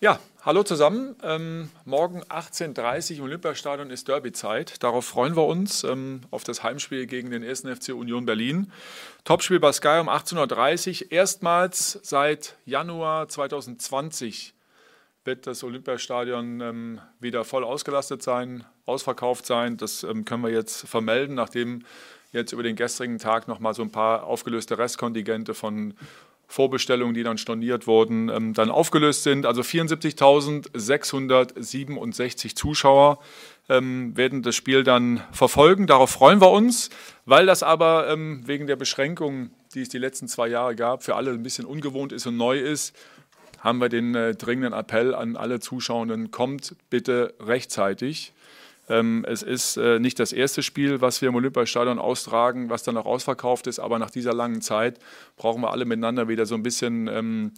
Ja, hallo zusammen. Ähm, morgen 18.30 Uhr im Olympiastadion ist Derby-Zeit. Darauf freuen wir uns ähm, auf das Heimspiel gegen den 1. FC Union Berlin. Topspiel bei Sky um 18.30 Uhr. Erstmals seit Januar 2020 wird das Olympiastadion ähm, wieder voll ausgelastet sein, ausverkauft sein. Das ähm, können wir jetzt vermelden, nachdem jetzt über den gestrigen Tag noch mal so ein paar aufgelöste Restkontingente von Vorbestellungen, die dann storniert wurden, ähm, dann aufgelöst sind. Also 74.667 Zuschauer ähm, werden das Spiel dann verfolgen. Darauf freuen wir uns, weil das aber ähm, wegen der Beschränkungen, die es die letzten zwei Jahre gab, für alle ein bisschen ungewohnt ist und neu ist, haben wir den äh, dringenden Appell an alle Zuschauenden, kommt bitte rechtzeitig. Ähm, es ist äh, nicht das erste Spiel, was wir im Olympiastadion austragen, was dann auch ausverkauft ist, aber nach dieser langen Zeit brauchen wir alle miteinander wieder so ein bisschen, ähm,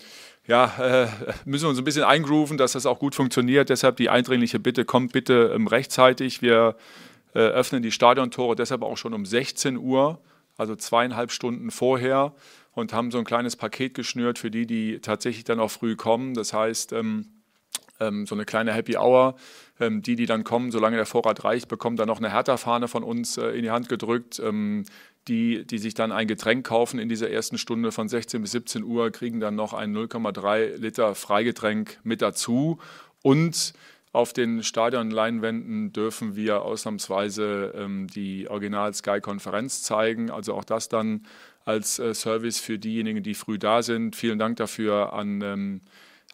ja, äh, müssen wir uns ein bisschen eingrooven, dass das auch gut funktioniert. Deshalb die eindringliche Bitte, kommt bitte ähm, rechtzeitig. Wir äh, öffnen die Stadiontore deshalb auch schon um 16 Uhr, also zweieinhalb Stunden vorher und haben so ein kleines Paket geschnürt für die, die tatsächlich dann auch früh kommen. Das heißt, ähm, so eine kleine Happy Hour. Ähm, die, die dann kommen, solange der Vorrat reicht, bekommen dann noch eine Hertha-Fahne von uns äh, in die Hand gedrückt. Ähm, die, die sich dann ein Getränk kaufen in dieser ersten Stunde von 16 bis 17 Uhr, kriegen dann noch ein 0,3 Liter Freigetränk mit dazu. Und auf den Stadionleinwänden dürfen wir ausnahmsweise ähm, die Original Sky Konferenz zeigen. Also auch das dann als äh, Service für diejenigen, die früh da sind. Vielen Dank dafür an ähm,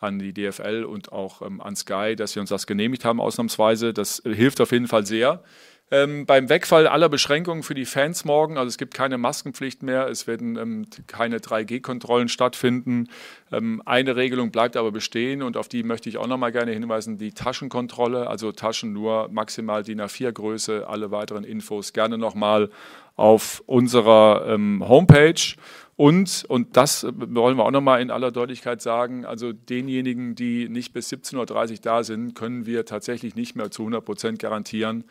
an die DFL und auch ähm, an Sky, dass sie uns das genehmigt haben, ausnahmsweise. Das hilft auf jeden Fall sehr. Ähm, beim Wegfall aller Beschränkungen für die Fans morgen, also es gibt keine Maskenpflicht mehr, es werden ähm, keine 3G-Kontrollen stattfinden. Ähm, eine Regelung bleibt aber bestehen und auf die möchte ich auch noch mal gerne hinweisen, die Taschenkontrolle, also Taschen nur maximal DIN A4-Größe, alle weiteren Infos gerne noch mal auf unserer ähm, Homepage. Und, und das wollen wir auch nochmal in aller Deutlichkeit sagen, also denjenigen, die nicht bis 17.30 Uhr da sind, können wir tatsächlich nicht mehr zu 100 Prozent garantieren,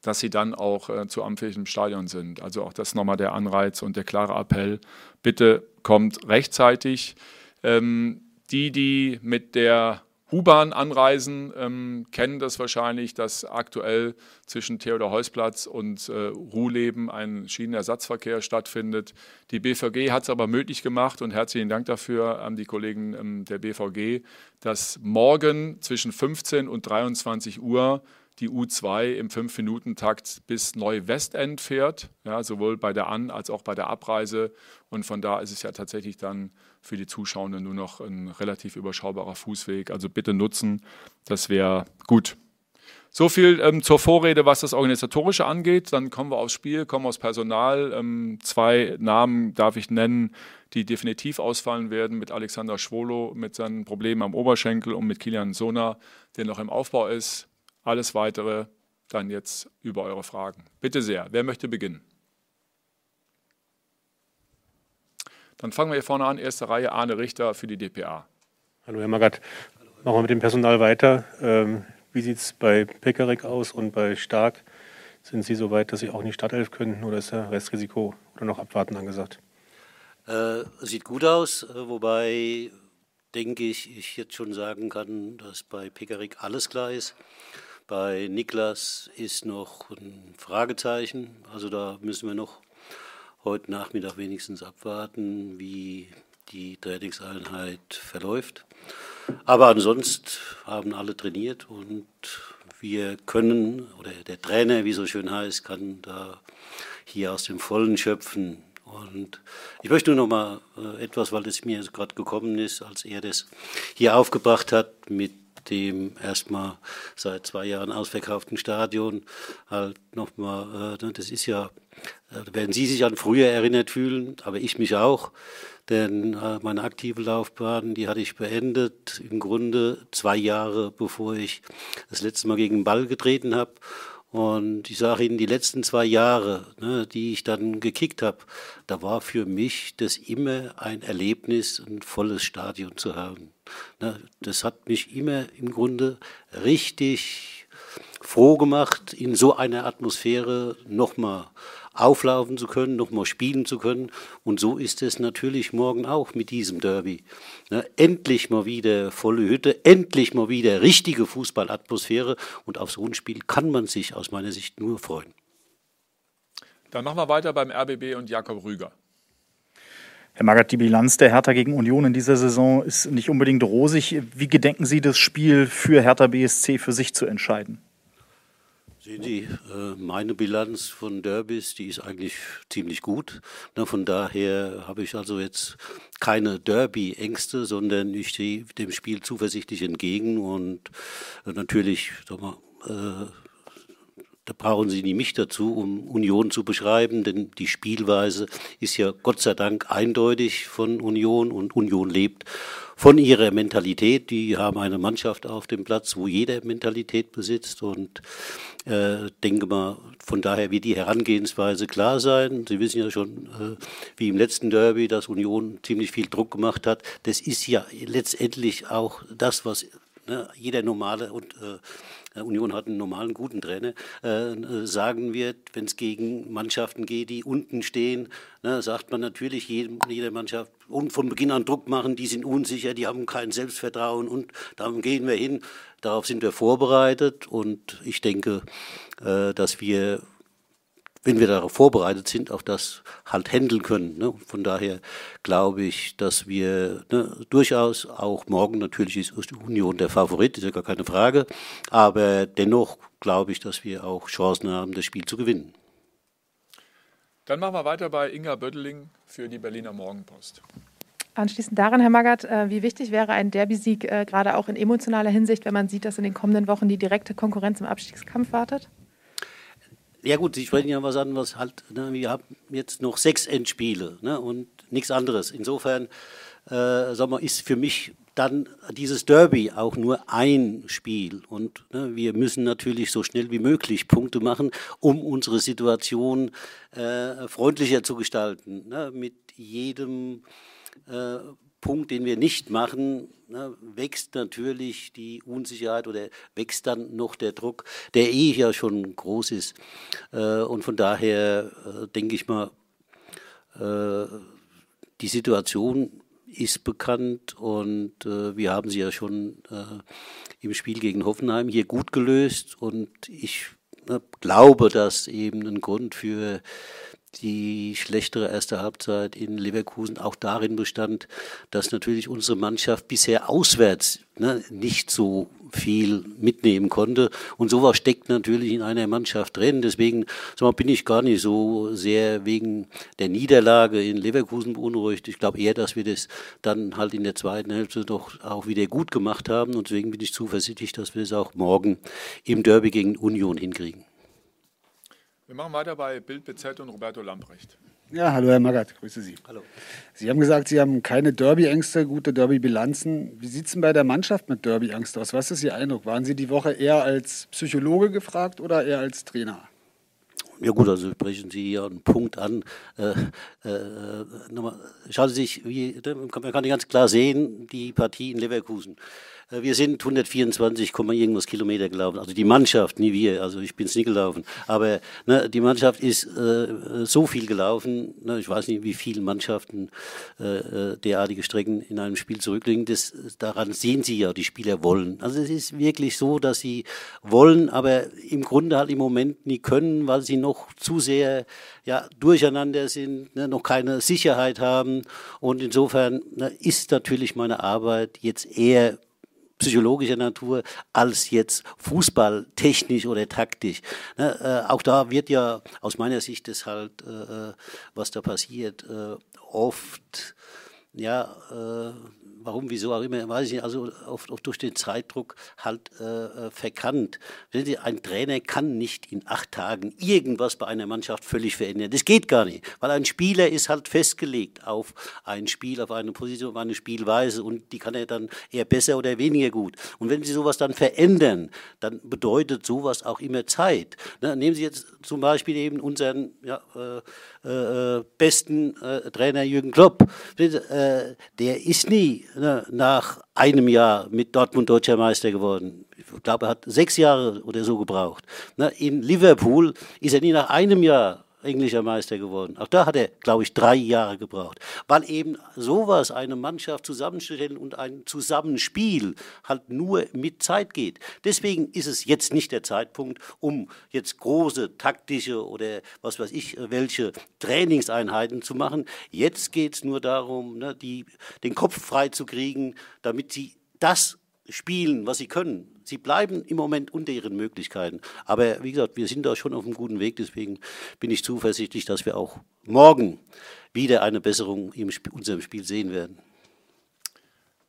dass sie dann auch äh, zu amtlichem Stadion sind. Also auch das nochmal der Anreiz und der klare Appell. Bitte kommt rechtzeitig. Ähm, die, die mit der U-Bahn anreisen, ähm, kennen das wahrscheinlich, dass aktuell zwischen Theodor-Heuss-Platz und äh, Ruhleben ein Schienenersatzverkehr stattfindet. Die BVG hat es aber möglich gemacht und herzlichen Dank dafür an die Kollegen ähm, der BVG, dass morgen zwischen 15 und 23 Uhr die U2 im 5-Minuten-Takt bis Neu-Westend fährt, ja, sowohl bei der An- als auch bei der Abreise. Und von da ist es ja tatsächlich dann für die Zuschauenden nur noch ein relativ überschaubarer Fußweg. Also bitte nutzen, das wäre gut. So viel ähm, zur Vorrede, was das Organisatorische angeht. Dann kommen wir aufs Spiel, kommen aufs Personal. Ähm, zwei Namen darf ich nennen, die definitiv ausfallen werden mit Alexander Schwolo mit seinen Problemen am Oberschenkel und mit Kilian Sona, der noch im Aufbau ist. Alles weitere dann jetzt über eure Fragen. Bitte sehr, wer möchte beginnen? Dann fangen wir hier vorne an, erste Reihe, Arne Richter für die DPA. Hallo Herr Magath, machen wir mit dem Personal weiter. Ähm, wie sieht es bei Pekarik aus und bei Stark? Sind Sie so weit, dass Sie auch in die Startelf könnten oder ist da Restrisiko oder noch abwarten angesagt? Äh, sieht gut aus, äh, wobei denke ich, ich jetzt schon sagen kann, dass bei Pekarik alles klar ist. Bei Niklas ist noch ein Fragezeichen. Also da müssen wir noch heute Nachmittag wenigstens abwarten, wie die Trainingseinheit verläuft. Aber ansonsten haben alle trainiert und wir können, oder der Trainer, wie so schön heißt, kann da hier aus dem Vollen schöpfen. Und ich möchte nur noch mal äh, etwas, weil das mir gerade gekommen ist, als er das hier aufgebracht hat mit dem erstmal seit zwei Jahren ausverkauften Stadion halt nochmal, äh, ne, das ist ja, äh, da werden Sie sich an früher erinnert fühlen, aber ich mich auch, denn äh, meine aktive Laufbahn, die hatte ich beendet, im Grunde zwei Jahre bevor ich das letzte Mal gegen den Ball getreten habe und ich sage Ihnen, die letzten zwei Jahre, ne, die ich dann gekickt habe, da war für mich das immer ein Erlebnis, ein volles Stadion zu haben. Ne, das hat mich immer im Grunde richtig froh gemacht, in so einer Atmosphäre nochmal auflaufen zu können, nochmal spielen zu können. Und so ist es natürlich morgen auch mit diesem Derby. Ne, endlich mal wieder volle Hütte, endlich mal wieder richtige Fußballatmosphäre. Und auf so ein Spiel kann man sich aus meiner Sicht nur freuen. Dann machen wir weiter beim RBB und Jakob Rüger. Herr Magath, die Bilanz der Hertha gegen Union in dieser Saison ist nicht unbedingt rosig. Wie gedenken Sie das Spiel für Hertha BSC für sich zu entscheiden? Sehen Sie, äh, meine Bilanz von Derbys, die ist eigentlich ziemlich gut. Von daher habe ich also jetzt keine Derby-Ängste, sondern ich stehe dem Spiel zuversichtlich entgegen und äh, natürlich, sag mal, äh, da brauchen Sie nicht mich dazu, um Union zu beschreiben, denn die Spielweise ist ja Gott sei Dank eindeutig von Union und Union lebt von ihrer Mentalität. Die haben eine Mannschaft auf dem Platz, wo jeder Mentalität besitzt und äh, denke mal, von daher wird die Herangehensweise klar sein. Sie wissen ja schon, äh, wie im letzten Derby, dass Union ziemlich viel Druck gemacht hat. Das ist ja letztendlich auch das, was ne, jeder normale und äh, Union hat einen normalen guten Trainer, äh, sagen wird, wenn es gegen Mannschaften geht, die unten stehen, ne, sagt man natürlich jedem, jeder Mannschaft und von Beginn an Druck machen, die sind unsicher, die haben kein Selbstvertrauen und darum gehen wir hin. Darauf sind wir vorbereitet und ich denke, äh, dass wir wenn wir darauf vorbereitet sind, auch das halt handeln können. Ne? Von daher glaube ich, dass wir ne, durchaus auch morgen natürlich ist Union der Favorit, ist ja gar keine Frage, aber dennoch glaube ich, dass wir auch Chancen haben, das Spiel zu gewinnen. Dann machen wir weiter bei Inga Bödeling für die Berliner Morgenpost. Anschließend daran, Herr Magath, äh, wie wichtig wäre ein Derby-Sieg, äh, gerade auch in emotionaler Hinsicht, wenn man sieht, dass in den kommenden Wochen die direkte Konkurrenz im Abstiegskampf wartet? Ja gut, Sie sprechen ja was an, was halt, ne, wir haben jetzt noch sechs Endspiele ne, und nichts anderes. Insofern, äh, sag mal, ist für mich dann dieses Derby auch nur ein Spiel. Und ne, wir müssen natürlich so schnell wie möglich Punkte machen, um unsere Situation äh, freundlicher zu gestalten. Ne, mit jedem äh, Punkt, den wir nicht machen, ne, wächst natürlich die Unsicherheit oder wächst dann noch der Druck, der eh ja schon groß ist. Äh, und von daher äh, denke ich mal, äh, die Situation ist bekannt und äh, wir haben sie ja schon äh, im Spiel gegen Hoffenheim hier gut gelöst und ich ne, glaube, dass eben ein Grund für die schlechtere erste Halbzeit in Leverkusen auch darin bestand, dass natürlich unsere Mannschaft bisher auswärts ne, nicht so viel mitnehmen konnte. Und sowas steckt natürlich in einer Mannschaft drin. Deswegen mal, bin ich gar nicht so sehr wegen der Niederlage in Leverkusen beunruhigt. Ich glaube eher, dass wir das dann halt in der zweiten Hälfte doch auch wieder gut gemacht haben. Und deswegen bin ich zuversichtlich, dass wir das auch morgen im Derby gegen Union hinkriegen. Wir machen weiter bei Bild BZ und Roberto Lamprecht. Ja, hallo Herr Magath, grüße Sie. Hallo. Sie haben gesagt, Sie haben keine Derby-Ängste, gute Derby-Bilanzen. Wie sieht es denn bei der Mannschaft mit Derby-Angst aus? Was ist Ihr Eindruck? Waren Sie die Woche eher als Psychologe gefragt oder eher als Trainer? Ja gut, also sprechen Sie hier einen Punkt an. Äh, äh, nochmal, schauen Sie sich, wie, man kann ganz klar sehen, die Partie in Leverkusen. Äh, wir sind 124, irgendwas Kilometer gelaufen. Also die Mannschaft, nie wir. Also ich bin es nie gelaufen. Aber ne, die Mannschaft ist äh, so viel gelaufen. Ne, ich weiß nicht, wie viele Mannschaften äh, äh, derartige Strecken in einem Spiel zurücklegen. Das, daran sehen Sie ja, die Spieler wollen. Also es ist wirklich so, dass sie wollen, aber im Grunde halt im Moment nie können, weil sie noch zu sehr ja, durcheinander sind, ne, noch keine Sicherheit haben. Und insofern ne, ist natürlich meine Arbeit jetzt eher psychologischer Natur als jetzt fußballtechnisch oder taktisch. Ne, äh, auch da wird ja aus meiner Sicht das halt, äh, äh was da passiert, äh, oft ja, äh, warum, wieso auch immer, weiß ich nicht, also oft, oft durch den Zeitdruck halt äh, äh verkannt. Sie, ein Trainer kann nicht in acht Tagen irgendwas bei einer Mannschaft völlig verändern. Das geht gar nicht, weil ein Spieler ist halt festgelegt auf ein Spiel, auf eine Position, auf eine Spielweise und die kann er dann eher besser oder weniger gut. Und wenn Sie sowas dann verändern, dann bedeutet sowas auch immer Zeit. Ne? Nehmen Sie jetzt zum Beispiel eben unseren ja, äh, äh, besten äh, Trainer Jürgen Klopp. Äh, der ist nie ne, nach einem Jahr mit Dortmund deutscher Meister geworden. Ich glaube, er hat sechs Jahre oder so gebraucht. Ne, in Liverpool ist er nie nach einem Jahr englischer Meister geworden. Auch da hat er, glaube ich, drei Jahre gebraucht, weil eben sowas, eine Mannschaft zusammenzustellen und ein Zusammenspiel halt nur mit Zeit geht. Deswegen ist es jetzt nicht der Zeitpunkt, um jetzt große taktische oder was weiß ich, welche Trainingseinheiten zu machen. Jetzt geht es nur darum, ne, die, den Kopf frei zu kriegen, damit sie das spielen, was sie können. Sie bleiben im Moment unter ihren Möglichkeiten. Aber wie gesagt, wir sind da schon auf einem guten Weg. Deswegen bin ich zuversichtlich, dass wir auch morgen wieder eine Besserung in unserem Spiel sehen werden.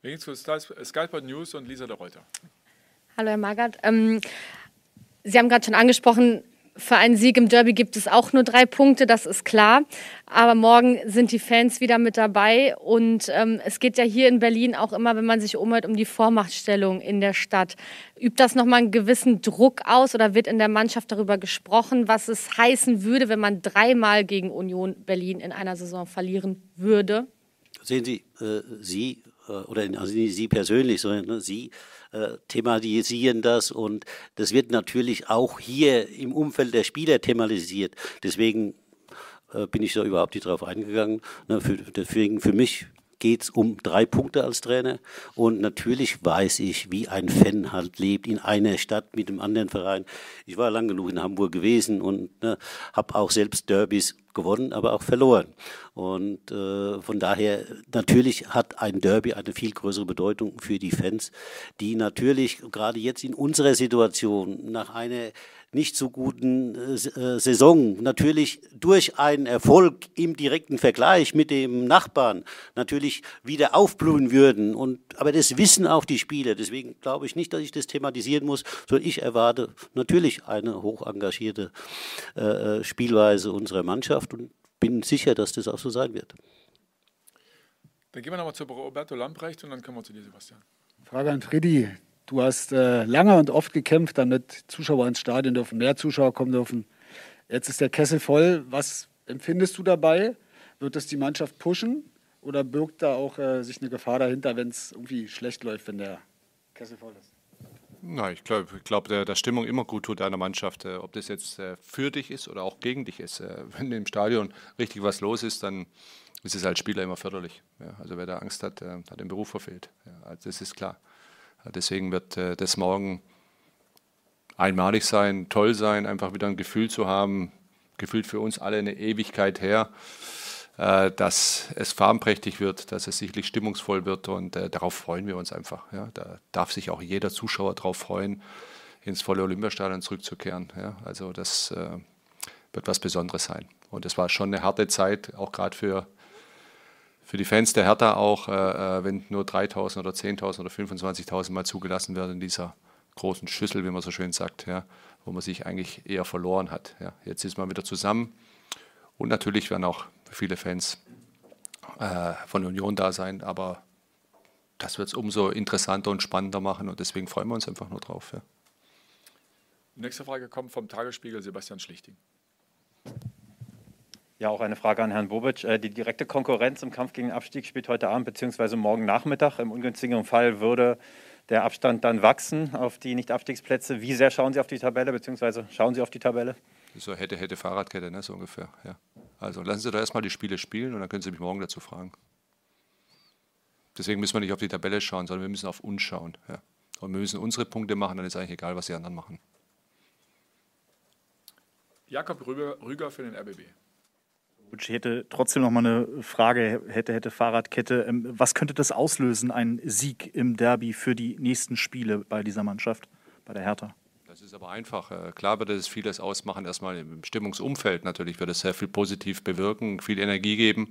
Wir gehen zu Skyport News und Lisa de Reuter. Hallo, Herr Magath. Ähm, Sie haben gerade schon angesprochen, für einen Sieg im Derby gibt es auch nur drei Punkte, das ist klar. Aber morgen sind die Fans wieder mit dabei. Und ähm, es geht ja hier in Berlin auch immer, wenn man sich umhört, um die Vormachtstellung in der Stadt. Übt das nochmal einen gewissen Druck aus oder wird in der Mannschaft darüber gesprochen, was es heißen würde, wenn man dreimal gegen Union Berlin in einer Saison verlieren würde? Sehen Sie, äh, Sie, äh, oder also nicht Sie persönlich, sondern ne, Sie äh, thematisieren das und das wird natürlich auch hier im Umfeld der Spieler thematisiert. Deswegen äh, bin ich da überhaupt nicht drauf eingegangen. Ne, für, deswegen für mich geht es um drei Punkte als Trainer. Und natürlich weiß ich, wie ein Fan halt lebt in einer Stadt mit einem anderen Verein. Ich war lang genug in Hamburg gewesen und ne, habe auch selbst Derbys gewonnen, aber auch verloren. Und äh, von daher, natürlich hat ein Derby eine viel größere Bedeutung für die Fans, die natürlich gerade jetzt in unserer Situation nach einer nicht so guten äh, äh, Saison natürlich durch einen Erfolg im direkten Vergleich mit dem Nachbarn natürlich wieder aufblühen würden. Und, aber das wissen auch die Spieler. Deswegen glaube ich nicht, dass ich das thematisieren muss, sondern ich erwarte natürlich eine hoch engagierte äh, äh, Spielweise unserer Mannschaft und bin sicher, dass das auch so sein wird. Dann gehen wir nochmal zu Roberto Lamprecht und dann kommen wir zu dir, Sebastian. Frage an Freddy. Du hast äh, lange und oft gekämpft, damit Zuschauer ins Stadion dürfen, mehr Zuschauer kommen dürfen. Jetzt ist der Kessel voll. Was empfindest du dabei? Wird das die Mannschaft pushen oder birgt da auch äh, sich eine Gefahr dahinter, wenn es irgendwie schlecht läuft, wenn der Kessel voll ist? Na, ich glaube, glaub, der, der Stimmung immer gut tut einer Mannschaft. Äh, ob das jetzt äh, für dich ist oder auch gegen dich ist. Äh, wenn im Stadion richtig was los ist, dann ist es als Spieler immer förderlich. Ja, also wer da Angst hat, äh, hat den Beruf verfehlt. Ja, also das ist klar. Deswegen wird äh, das morgen einmalig sein, toll sein, einfach wieder ein Gefühl zu haben, gefühlt für uns alle eine Ewigkeit her, äh, dass es farbenprächtig wird, dass es sicherlich stimmungsvoll wird und äh, darauf freuen wir uns einfach. Ja. Da darf sich auch jeder Zuschauer darauf freuen, ins volle Olympiastadion zurückzukehren. Ja. Also das äh, wird was Besonderes sein. Und es war schon eine harte Zeit, auch gerade für für die Fans der Hertha auch, äh, äh wenn nur 3.000 oder 10.000 oder 25.000 mal zugelassen werden in dieser großen Schüssel, wie man so schön sagt, ja, wo man sich eigentlich eher verloren hat. Ja. Jetzt ist man wieder zusammen und natürlich werden auch viele Fans äh, von Union da sein, aber das wird es umso interessanter und spannender machen und deswegen freuen wir uns einfach nur drauf. Ja. Nächste Frage kommt vom Tagesspiegel Sebastian Schlichting. Ja, auch eine Frage an Herrn Bobic. Äh, die direkte Konkurrenz im Kampf gegen den Abstieg spielt heute Abend bzw. morgen Nachmittag. Im ungünstigen Fall würde der Abstand dann wachsen auf die Nicht-Abstiegsplätze. Wie sehr schauen Sie auf die Tabelle bzw. schauen Sie auf die Tabelle? So hätte, hätte Fahrradkette, ne, so ungefähr. Ja. Also lassen Sie doch erstmal die Spiele spielen und dann können Sie mich morgen dazu fragen. Deswegen müssen wir nicht auf die Tabelle schauen, sondern wir müssen auf uns schauen. Ja. Und wir müssen unsere Punkte machen, dann ist eigentlich egal, was die anderen machen. Jakob Rüger, Rüger für den RBB. Ich hätte trotzdem noch mal eine Frage, hätte, hätte Fahrradkette. Ähm, was könnte das auslösen, ein Sieg im Derby für die nächsten Spiele bei dieser Mannschaft, bei der Hertha? Das ist aber einfach. Äh, klar wird es vieles ausmachen. Erstmal im Stimmungsumfeld natürlich wird es sehr viel positiv bewirken, viel Energie geben.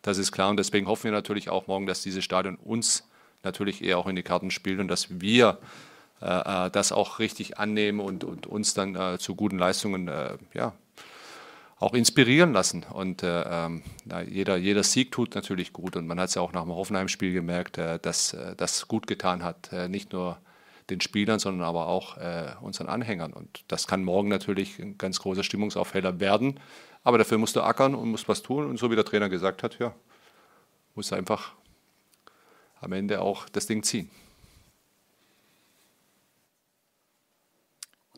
Das ist klar. Und deswegen hoffen wir natürlich auch morgen, dass dieses Stadion uns natürlich eher auch in die Karten spielt und dass wir äh, äh das auch richtig annehmen und, und uns dann äh, zu guten Leistungen äh, ja, auch inspirieren lassen. Und äh, ähm, jeder, jeder Sieg tut natürlich gut. Und man hat es ja auch nach dem Hoffenheim-Spiel gemerkt, äh, dass äh, das gut getan hat. Äh, nicht nur den Spielern, sondern aber auch äh, unseren Anhängern. Und das kann morgen natürlich ein ganz großer Stimmungsaufheller werden. Aber dafür musst du ackern und musst was tun. Und so wie der Trainer gesagt hat, ja, musst du einfach am Ende auch das Ding ziehen.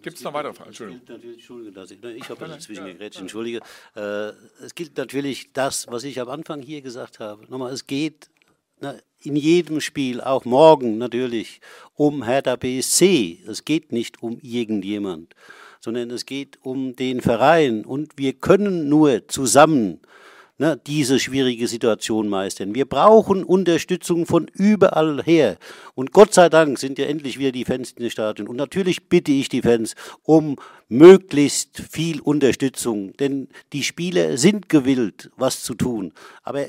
Gibt es noch weitere Fragen? Entschuldigung. Entschuldige, ne, ich habe dazwischen ja, gegrätscht, entschuldige. Äh, es gilt natürlich das, was ich am Anfang hier gesagt habe. Nochmal, es geht na, in jedem Spiel, auch morgen natürlich, um Hertha BSC. Es geht nicht um irgendjemand, sondern es geht um den Verein. Und wir können nur zusammen ne, diese schwierige Situation meistern. Wir brauchen Unterstützung von überall her. Und Gott sei Dank sind ja endlich wieder die Fans in den Stadien. Und natürlich bitte ich die Fans um möglichst viel Unterstützung, denn die Spieler sind gewillt, was zu tun. Aber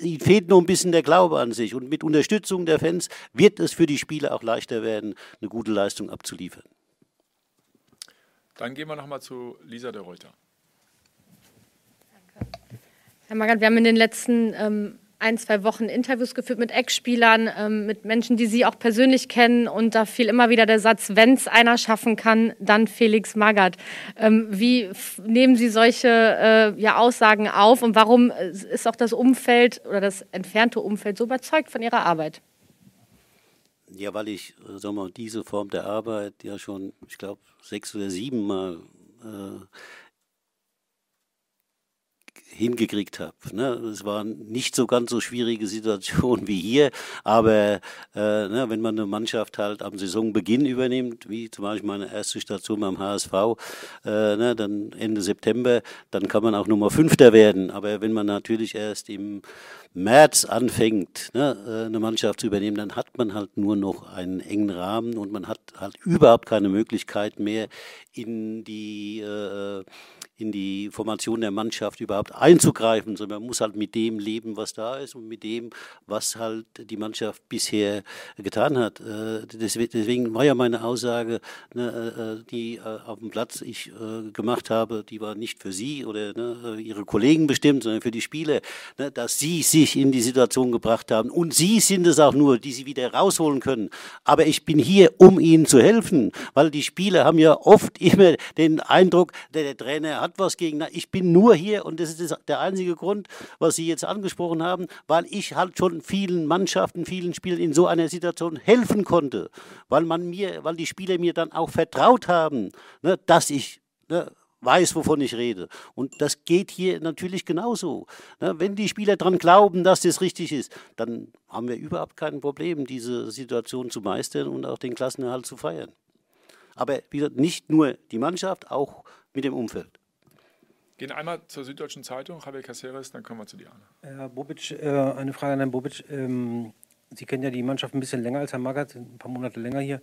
ihnen fehlt nur ein bisschen der Glaube an sich. Und mit Unterstützung der Fans wird es für die Spieler auch leichter werden, eine gute Leistung abzuliefern. Dann gehen wir nochmal zu Lisa de Reuter. Herr Magath, wir haben in den letzten ähm, ein, zwei Wochen Interviews geführt mit Ex-Spielern, ähm, mit Menschen, die Sie auch persönlich kennen. Und da fiel immer wieder der Satz, wenn es einer schaffen kann, dann Felix Magath. Ähm, wie nehmen Sie solche äh, ja, Aussagen auf und warum äh, ist auch das Umfeld oder das entfernte Umfeld so überzeugt von Ihrer Arbeit? Ja, weil ich äh, sag mal, diese Form der Arbeit ja schon, ich glaube, sechs oder sieben Mal äh, hingekriegt habe. Ne? Es war nicht so ganz so schwierige Situation wie hier, aber äh, ne, wenn man eine Mannschaft halt am Saisonbeginn übernimmt, wie zum Beispiel meine erste Station beim HSV, äh, ne, dann Ende September, dann kann man auch Nummer Fünfter werden. Aber wenn man natürlich erst im März anfängt, ne, äh, eine Mannschaft zu übernehmen, dann hat man halt nur noch einen engen Rahmen und man hat halt überhaupt keine Möglichkeit mehr in die äh, in die Formation der Mannschaft überhaupt einzugreifen, sondern man muss halt mit dem leben, was da ist und mit dem, was halt die Mannschaft bisher getan hat. Äh, deswegen war ja meine Aussage, ne, äh, die auf dem Platz ich gemacht habe, die war nicht für Sie oder ne, Ihre Kollegen bestimmt, sondern für die Spieler, ne, dass Sie sich in die Situation gebracht haben. Und Sie sind es auch nur, die Sie wieder rausholen können. Aber ich bin hier, um Ihnen zu helfen, weil die Spieler haben ja oft immer den Eindruck, der, der Trainer hat was gegen. Ich bin nur hier und das ist der einzige Grund, was Sie jetzt angesprochen haben, weil ich halt schon vielen Mannschaften, vielen Spielern in so einer Situation helfen konnte, weil man mir, weil die Spieler mir dann auch vertraut haben, ne, dass ich ne, weiß, wovon ich rede. Und das geht hier natürlich genauso. Ne, wenn die Spieler daran glauben, dass das richtig ist, dann haben wir überhaupt kein Problem, diese Situation zu meistern und auch den Klassenerhalt zu feiern. Aber wieder nicht nur die Mannschaft, auch mit dem Umfeld. Gehen einmal zur Süddeutschen Zeitung, Javier Caceres, dann kommen wir zu Diana. Herr Bobic, äh, eine Frage an Herrn Bobic. Ähm, Sie kennen ja die Mannschaft ein bisschen länger als Herr Magath, ein paar Monate länger hier.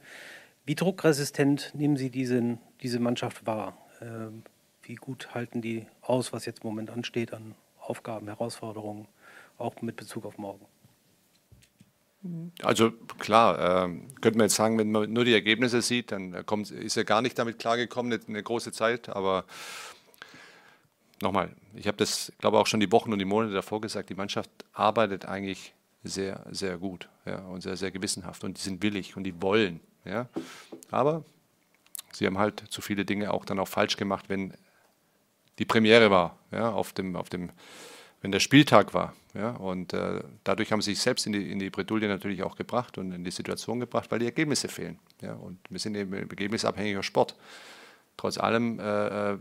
Wie druckresistent nehmen Sie diesen, diese Mannschaft wahr? Ähm, wie gut halten die aus, was jetzt im Moment ansteht an Aufgaben, Herausforderungen, auch mit Bezug auf morgen? Also klar, äh, könnte man jetzt sagen, wenn man nur die Ergebnisse sieht, dann kommt, ist er gar nicht damit klargekommen, eine, eine große Zeit, aber nochmal, ich habe das, glaube auch schon die Wochen und die Monate davor gesagt, die Mannschaft arbeitet eigentlich sehr, sehr gut ja, und sehr, sehr gewissenhaft und die sind willig und die wollen. Ja. Aber sie haben halt zu viele Dinge auch dann auch falsch gemacht, wenn die Premiere war, ja, auf dem, auf dem, wenn der Spieltag war. Ja, und äh, dadurch haben sie sich selbst in die, in die Bredouille natürlich auch gebracht und in die Situation gebracht, weil die Ergebnisse fehlen. Ja, und wir sind eben ein ergebnisabhängiger Sport trotz allem äh, äh,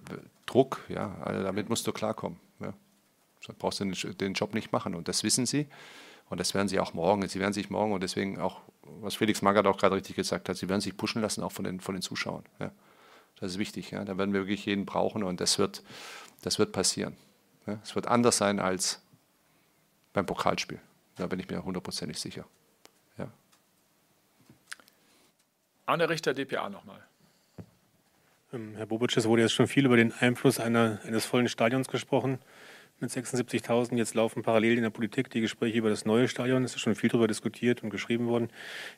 Druck, ja, also damit musst du klarkommen. Ja. Brauchst du den, Job nicht machen und das wissen sie und das werden sie auch morgen. Sie werden sich morgen und deswegen auch, was Felix Magath auch gerade richtig gesagt hat, sie werden sich pushen lassen, auch von den, von den Zuschauern. Ja. Das ist wichtig. Ja. Da werden wir wirklich jeden brauchen und das wird, das wird passieren. Ja. Es wird anders sein als beim Pokalspiel. Da bin ich mir hundertprozentig sicher. Ja. Arne Richter, DPA nochmal. Ähm, Herr Bobic, es wurde jetzt schon viel über den Einfluss einer, eines vollen Stadions gesprochen mit 76.000. Jetzt laufen parallel in der Politik die Gespräche über das neue Stadion. Es ist schon viel darüber diskutiert und geschrieben worden.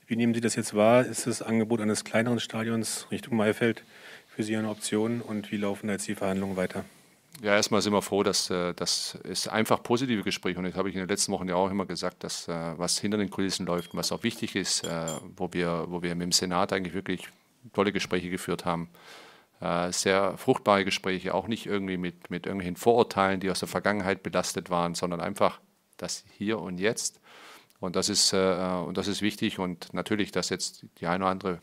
Wie nehmen Sie das jetzt wahr? Ist das Angebot eines kleineren Stadions Richtung Maifeld für Sie eine Option und wie laufen da jetzt die Verhandlungen weiter? Ja, erstmal sind wir froh, dass äh, das ist einfach positive Gespräche und das habe ich in den letzten Wochen ja auch immer gesagt, dass äh, was hinter den Kulissen läuft und was auch wichtig ist, äh, wo wir, wo wir mit dem Senat eigentlich wirklich tolle Gespräche geführt haben sehr fruchtbare Gespräche, auch nicht irgendwie mit, mit irgendwelchen Vorurteilen, die aus der Vergangenheit belastet waren, sondern einfach das Hier und Jetzt. Und das ist, äh, und das ist wichtig und natürlich, dass jetzt die eine oder andere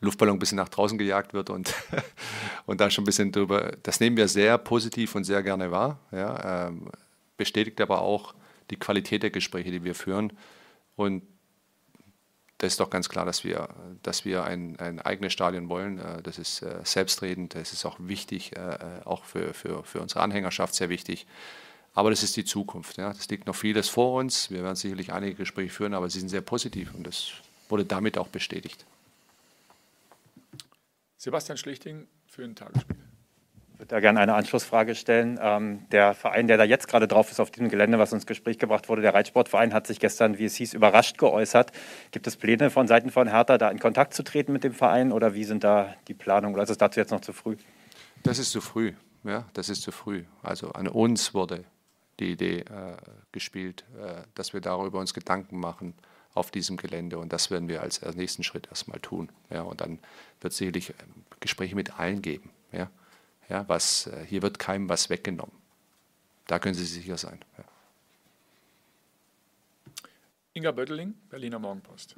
Luftballon ein bisschen nach draußen gejagt wird und, und da schon ein bisschen drüber. Das nehmen wir sehr positiv und sehr gerne wahr. Ja, ähm, bestätigt aber auch die Qualität der Gespräche, die wir führen. Und das ist doch ganz klar, dass wir, dass wir ein, ein eigenes Stadion wollen. Äh, das ist äh, selbstredend, das ist auch wichtig, äh, auch für, für, für unsere Anhängerschaft sehr wichtig. Aber das ist die Zukunft. Ja. Das liegt noch vieles vor uns. Wir werden sicherlich einige Gespräche führen, aber sie sind sehr positiv und das wurde damit auch bestätigt. Sebastian Schlichting für ein Tagesspiel. Würde da gerne eine Anschlussfrage stellen. Ähm, der Verein, der da jetzt gerade drauf ist auf diesem Gelände, was ins Gespräch gebracht wurde, der Reitsportverein, hat sich gestern, wie es hieß, überrascht geäußert. Gibt es Pläne von Seiten von Hertha, da in Kontakt zu treten mit dem Verein oder wie sind da die Planungen? Oder ist es dazu jetzt noch zu früh? Das ist zu früh. Ja, das ist zu früh. Also an uns wurde die Idee äh, gespielt, äh, dass wir darüber uns Gedanken machen auf diesem Gelände. Und das werden wir als nächsten Schritt erstmal tun. Ja, und dann wird es sicherlich ähm, Gespräche mit allen geben. Ja, ja, was, äh, hier wird keinem was weggenommen. Da können Sie sicher sein. Ja. Inga Bötteling, Berliner Morgenpost.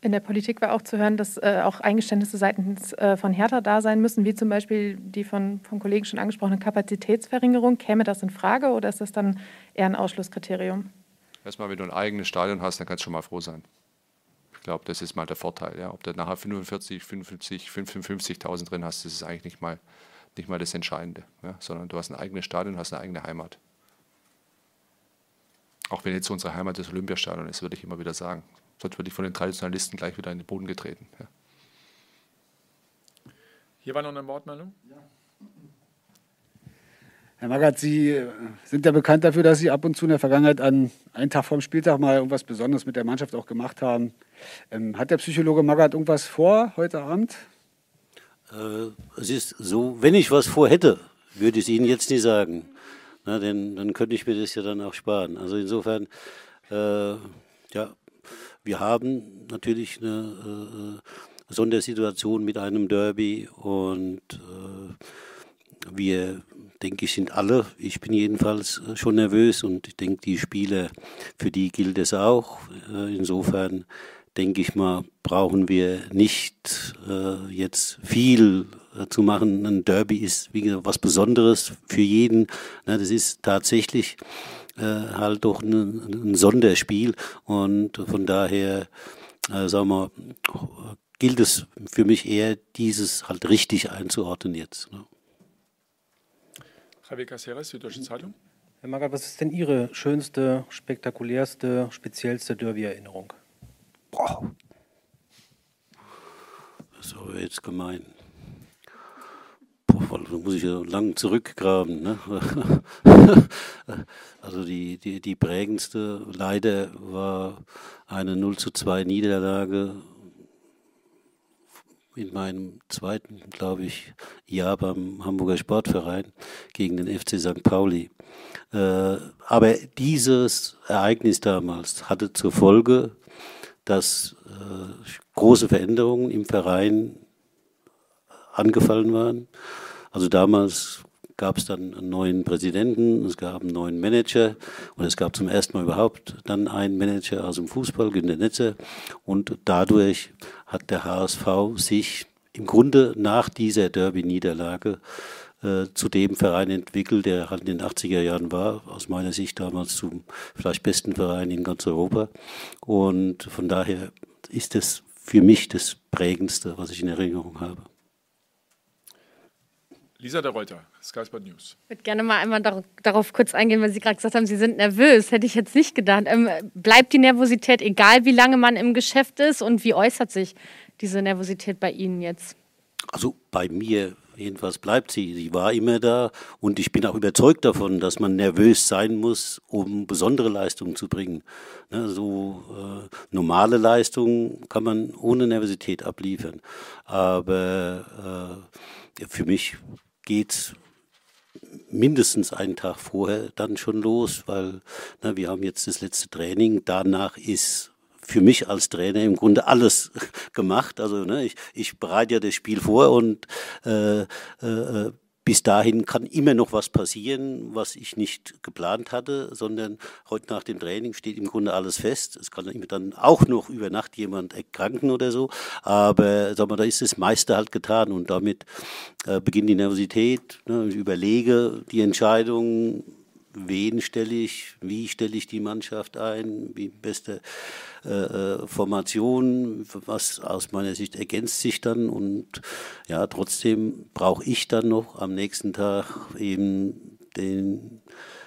In der Politik war auch zu hören, dass äh, auch Eingeständnisse seitens äh, von Hertha da sein müssen, wie zum Beispiel die von, von Kollegen schon angesprochene Kapazitätsverringerung. Käme das in Frage oder ist das dann eher ein Ausschlusskriterium? Erstmal, wenn du ein eigenes Stadion hast, dann kannst du schon mal froh sein. Ich glaube, das ist mal der Vorteil. Ja. Ob du nachher 45, 55, 55.000 drin hast, das ist eigentlich nicht mal, nicht mal das Entscheidende. Ja. Sondern du hast ein eigenes Stadion, hast eine eigene Heimat. Auch wenn jetzt unsere Heimat das Olympiastadion ist, würde ich immer wieder sagen. Sonst würde ich von den Traditionalisten gleich wieder in den Boden getreten. Ja. Hier war noch eine Wortmeldung. Ja. Herr Magath, Sie äh, sind ja bekannt dafür, dass Sie ab und zu in der Vergangenheit an einen Tag vorm Spieltag mal irgendwas Besonderes mit der Mannschaft auch gemacht haben. Ähm, hat der Psychologe Magath irgendwas vor heute Abend? Äh, es ist so, wenn ich was vorhätte, würde ich es Ihnen jetzt nicht sagen. Na, denn dann könnte ich mir das ja dann auch sparen. Also insofern, äh, ja, wir haben natürlich eine äh, Sondersituation mit einem Derby und äh, wir denke ich, sind alle, ich bin jedenfalls äh, schon nervös und ich denke, die Spieler, für die gilt es auch. Äh, insofern denke ich mal, brauchen wir nicht äh, jetzt viel äh, zu machen. Ein Derby ist wie gesagt, was Besonderes für jeden. Na, das ist tatsächlich äh, halt doch ein, ein, Sonderspiel und von daher, äh, sagen wir, gilt es für mich eher, dieses halt richtig einzuordnen jetzt. Ne? Javier Caceres, Süddeutsche Zeitung. Herr Magath, was ist denn Ihre schönste, spektakulärste, speziellste Derby-Erinnerung? Boah. Das ist aber jetzt gemein. Boah, da muss ich ja lang zurückgraben. Ne? also die, die, die prägendste leider war eine 0 zu 2 Niederlage in meinem zweiten, glaube ich, Jahr beim Hamburger Sportverein gegen den FC St. Pauli. Äh, aber dieses Ereignis damals hatte zur Folge, dass äh, große Veränderungen im Verein angefallen waren. Also damals gab es dann einen neuen Präsidenten, es gab einen neuen Manager und es gab zum ersten Mal überhaupt dann einen Manager aus dem Fußball, Günter Netzer. Und dadurch hat der HSV sich im Grunde nach dieser Derby-Niederlage äh, zu dem Verein entwickelt, der halt in den 80er Jahren war, aus meiner Sicht damals zum vielleicht besten Verein in ganz Europa. Und von daher ist es für mich das Prägendste, was ich in Erinnerung habe. Lisa de Reuter, Sky Sport News. Ich würde gerne mal einmal darauf kurz eingehen, weil Sie gerade gesagt haben, Sie sind nervös. Hätte ich jetzt nicht gedacht. Ähm, bleibt die Nervosität, egal wie lange man im Geschäft ist? Und wie äußert sich diese Nervosität bei Ihnen jetzt? Also bei mir jedenfalls bleibt sie. Sie war immer da und ich bin auch überzeugt davon, dass man nervös sein muss, um besondere Leistungen zu bringen. Ne, so äh, normale Leistungen kann man ohne Nervosität abliefern. Aber äh, für mich geht mindestens einen Tag vorher dann schon los, weil na, wir haben jetzt das letzte Training. Danach ist für mich als Trainer im Grunde alles gemacht. Also ne, ich, ich bereite ja das Spiel vor und äh, äh, bis dahin kann immer noch was passieren, was ich nicht geplant hatte, sondern heute nach dem Training steht im Grunde alles fest. Es kann dann auch noch über Nacht jemand erkranken oder so, aber sag mal, da ist das meiste halt getan und damit äh, beginnt die Nervosität. Ne? Ich überlege die Entscheidung, wen stelle ich, wie stelle ich die Mannschaft ein, wie beste äh, äh, Formation, was aus meiner Sicht ergänzt sich dann und ja, trotzdem brauche ich dann noch am nächsten Tag eben den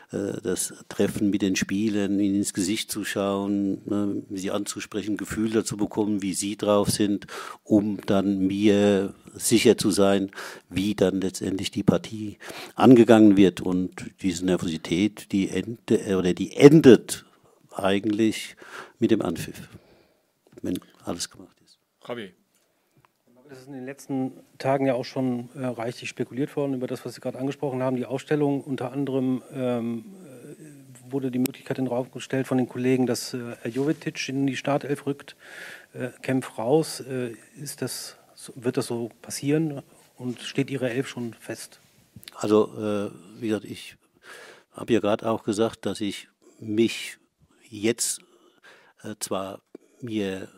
das Treffen mit den Spielern, ihnen ins Gesicht zu schauen, ne, sie anzusprechen, Gefühl dazu bekommen, wie sie drauf sind, um dann mir sicher zu sein, wie dann letztendlich die Partie angegangen wird. Und diese Nervosität, die, ende, oder die endet eigentlich mit dem Anpfiff, wenn alles gemacht ist. Javi. Das ist in den letzten Tagen ja auch schon äh, reichlich spekuliert worden über das, was Sie gerade angesprochen haben. Die Ausstellung unter anderem ähm, äh, wurde die Möglichkeit in Raum gestellt von den Kollegen, dass äh, Jovetic in die Startelf rückt, äh, Kempf raus. Äh, ist das, wird das so passieren und steht Ihre Elf schon fest? Also, äh, wie gesagt, ich habe ja gerade auch gesagt, dass ich mich jetzt äh, zwar mir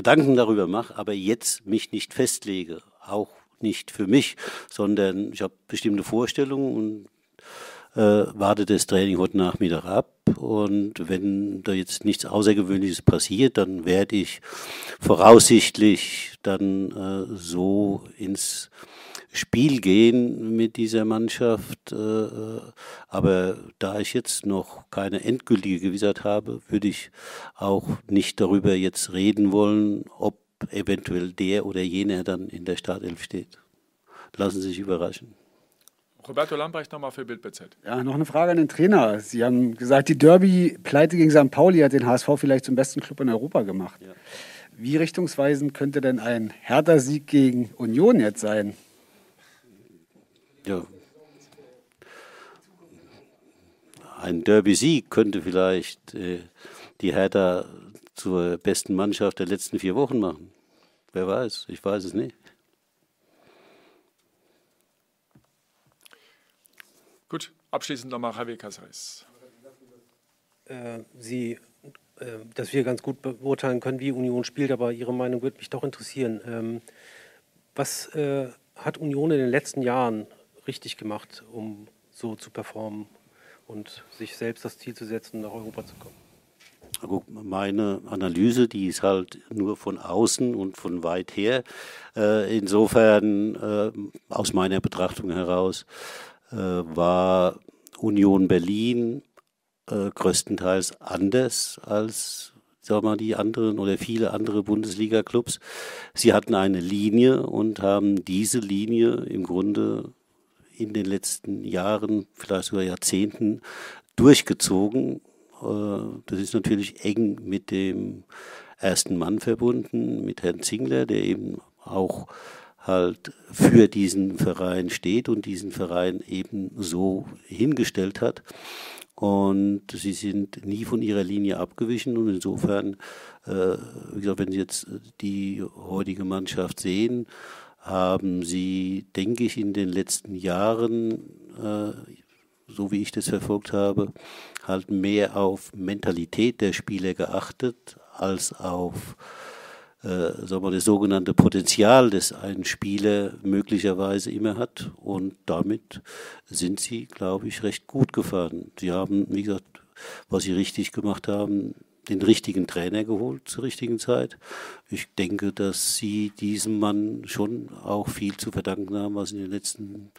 Gedanken darüber mache, aber jetzt mich nicht festlege, auch nicht für mich, sondern ich habe bestimmte Vorstellungen und äh, warte das Training heute Nachmittag ab. Und wenn da jetzt nichts Außergewöhnliches passiert, dann werde ich voraussichtlich dann äh, so ins Spiel gehen mit dieser Mannschaft. Äh, äh, aber da ich jetzt noch keine endgültige Gewissheit habe, würde ich auch nicht darüber jetzt reden wollen, ob eventuell der oder jener dann in der Startelf steht. Lassen Sie sich überraschen. Roberto Lambrecht nochmal für Bild BZ. Ja, noch eine Frage an den Trainer. Sie haben gesagt, die Derby-Pleite gegen St. Pauli hat den HSV vielleicht zum besten Club in Europa gemacht. Ja. Wie richtungsweisend könnte denn ein Hertha-Sieg gegen Union jetzt sein? Ja. Ein Derby-Sieg könnte vielleicht äh, die Hertha zur besten Mannschaft der letzten vier Wochen machen. Wer weiß, ich weiß es nicht. Gut, abschließend nochmal Javier Casares. Äh, Sie, äh, dass wir ganz gut beurteilen können, wie Union spielt, aber Ihre Meinung würde mich doch interessieren. Ähm, was äh, hat Union in den letzten Jahren richtig gemacht, um so zu performen und sich selbst das Ziel zu setzen, nach Europa zu kommen? Meine Analyse, die ist halt nur von außen und von weit her. Äh, insofern, äh, aus meiner Betrachtung heraus, äh, war Union Berlin größtenteils anders als wir mal, die anderen oder viele andere Bundesliga-Clubs. Sie hatten eine Linie und haben diese Linie im Grunde in den letzten Jahren, vielleicht sogar Jahrzehnten durchgezogen. Äh, das ist natürlich eng mit dem ersten Mann verbunden, mit Herrn Zingler, der eben auch halt für diesen Verein steht und diesen Verein eben so hingestellt hat. Und sie sind nie von ihrer Linie abgewichen. Und insofern, äh, wie gesagt, wenn Sie jetzt die heutige Mannschaft sehen, haben sie, denke ich, in den letzten Jahren, äh, so wie ich das verfolgt habe, halt mehr auf Mentalität der Spieler geachtet als auf äh, sagen das sogenannte Potenzial, das ein Spieler möglicherweise immer hat. Und damit sind sie, glaube ich, recht gut gefahren. Sie haben, wie gesagt, was sie richtig gemacht haben, den richtigen Trainer geholt zur richtigen Zeit. Ich denke, dass sie diesem Mann schon auch viel zu verdanken haben, was in den letzten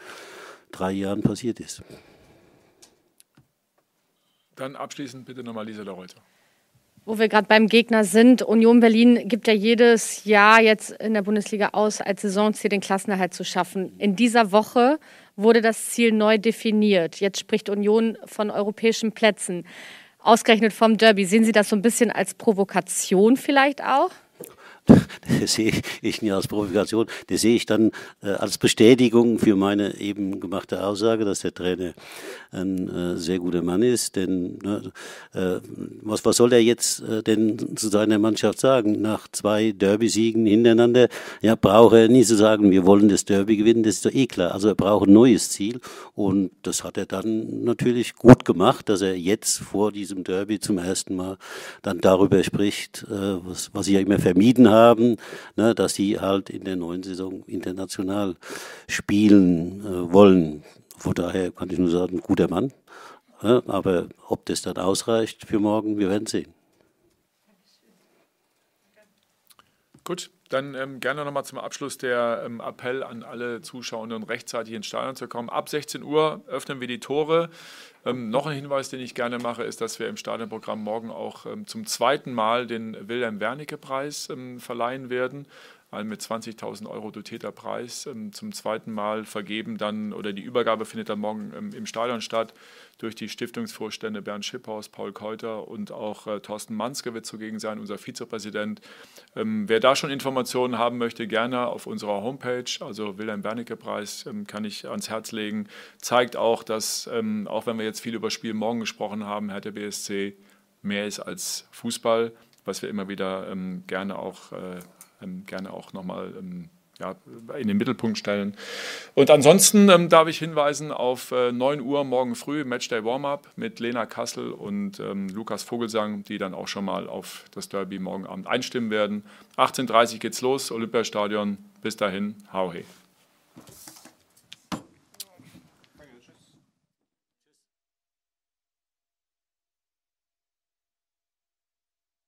drei Jahren passiert ist. Dann abschließend bitte nochmal Lisa Reuter. Wo wir gerade beim Gegner sind, Union Berlin gibt ja jedes Jahr jetzt in der Bundesliga aus, als Saisonziel den Klassenerhalt zu schaffen. In dieser Woche wurde das Ziel neu definiert. Jetzt spricht Union von europäischen Plätzen. Ausgerechnet vom Derby. Sehen Sie das so ein bisschen als Provokation vielleicht auch? Das sehe ich nicht als Provokation, das sehe ich dann äh, als Bestätigung für meine eben gemachte Aussage, dass der Trainer ein äh, sehr guter Mann ist. Denn ne, äh, was, was soll er jetzt äh, denn zu seiner Mannschaft sagen? Nach zwei Derby-Siegen hintereinander, ja, braucht er nie zu sagen, wir wollen das Derby gewinnen, das ist doch eh klar. Also er braucht ein neues Ziel und das hat er dann natürlich gut gemacht, dass er jetzt vor diesem Derby zum ersten Mal dann darüber spricht, äh, was, was sie ja immer vermieden haben, ne, dass sie halt in der neuen Saison international spielen äh, wollen. Von daher kann ich nur sagen, guter Mann. Ja, aber ob das dann ausreicht für morgen, wir werden sehen. Gut, dann ähm, gerne nochmal zum Abschluss der ähm, Appell an alle Zuschauerinnen, rechtzeitig ins Stadion zu kommen. Ab 16 Uhr öffnen wir die Tore. Ähm, noch ein Hinweis, den ich gerne mache, ist, dass wir im Stadionprogramm morgen auch ähm, zum zweiten Mal den Wilhelm-Wernicke-Preis ähm, verleihen werden ein mit 20.000 Euro dotierter Preis ähm, zum zweiten Mal vergeben dann oder die Übergabe findet dann morgen ähm, im Stadion statt durch die Stiftungsvorstände Bernd Schipphaus, Paul Keuter und auch äh, Thorsten Manske wird zugegen sein, unser Vizepräsident. Ähm, wer da schon Informationen haben möchte, gerne auf unserer Homepage, also Wilhelm Bernicke Preis, ähm, kann ich ans Herz legen. Zeigt auch, dass auch wenn wir jetzt viel über Spiel morgen gesprochen haben, Hertha BSC mehr ist als Fußball, was wir immer wieder ähm, gerne auch äh, ähm, gerne auch nochmal ähm, ja, in den Mittelpunkt stellen. Und ansonsten ähm, darf ich hinweisen auf äh, 9 Uhr morgen früh Matchday Warm-Up mit Lena Kassel und ähm, Lukas Vogelsang, die dann auch schon mal auf das Derby morgen Abend einstimmen werden. 18.30 Uhr geht's los, Olympiastadion. Bis dahin, hau he.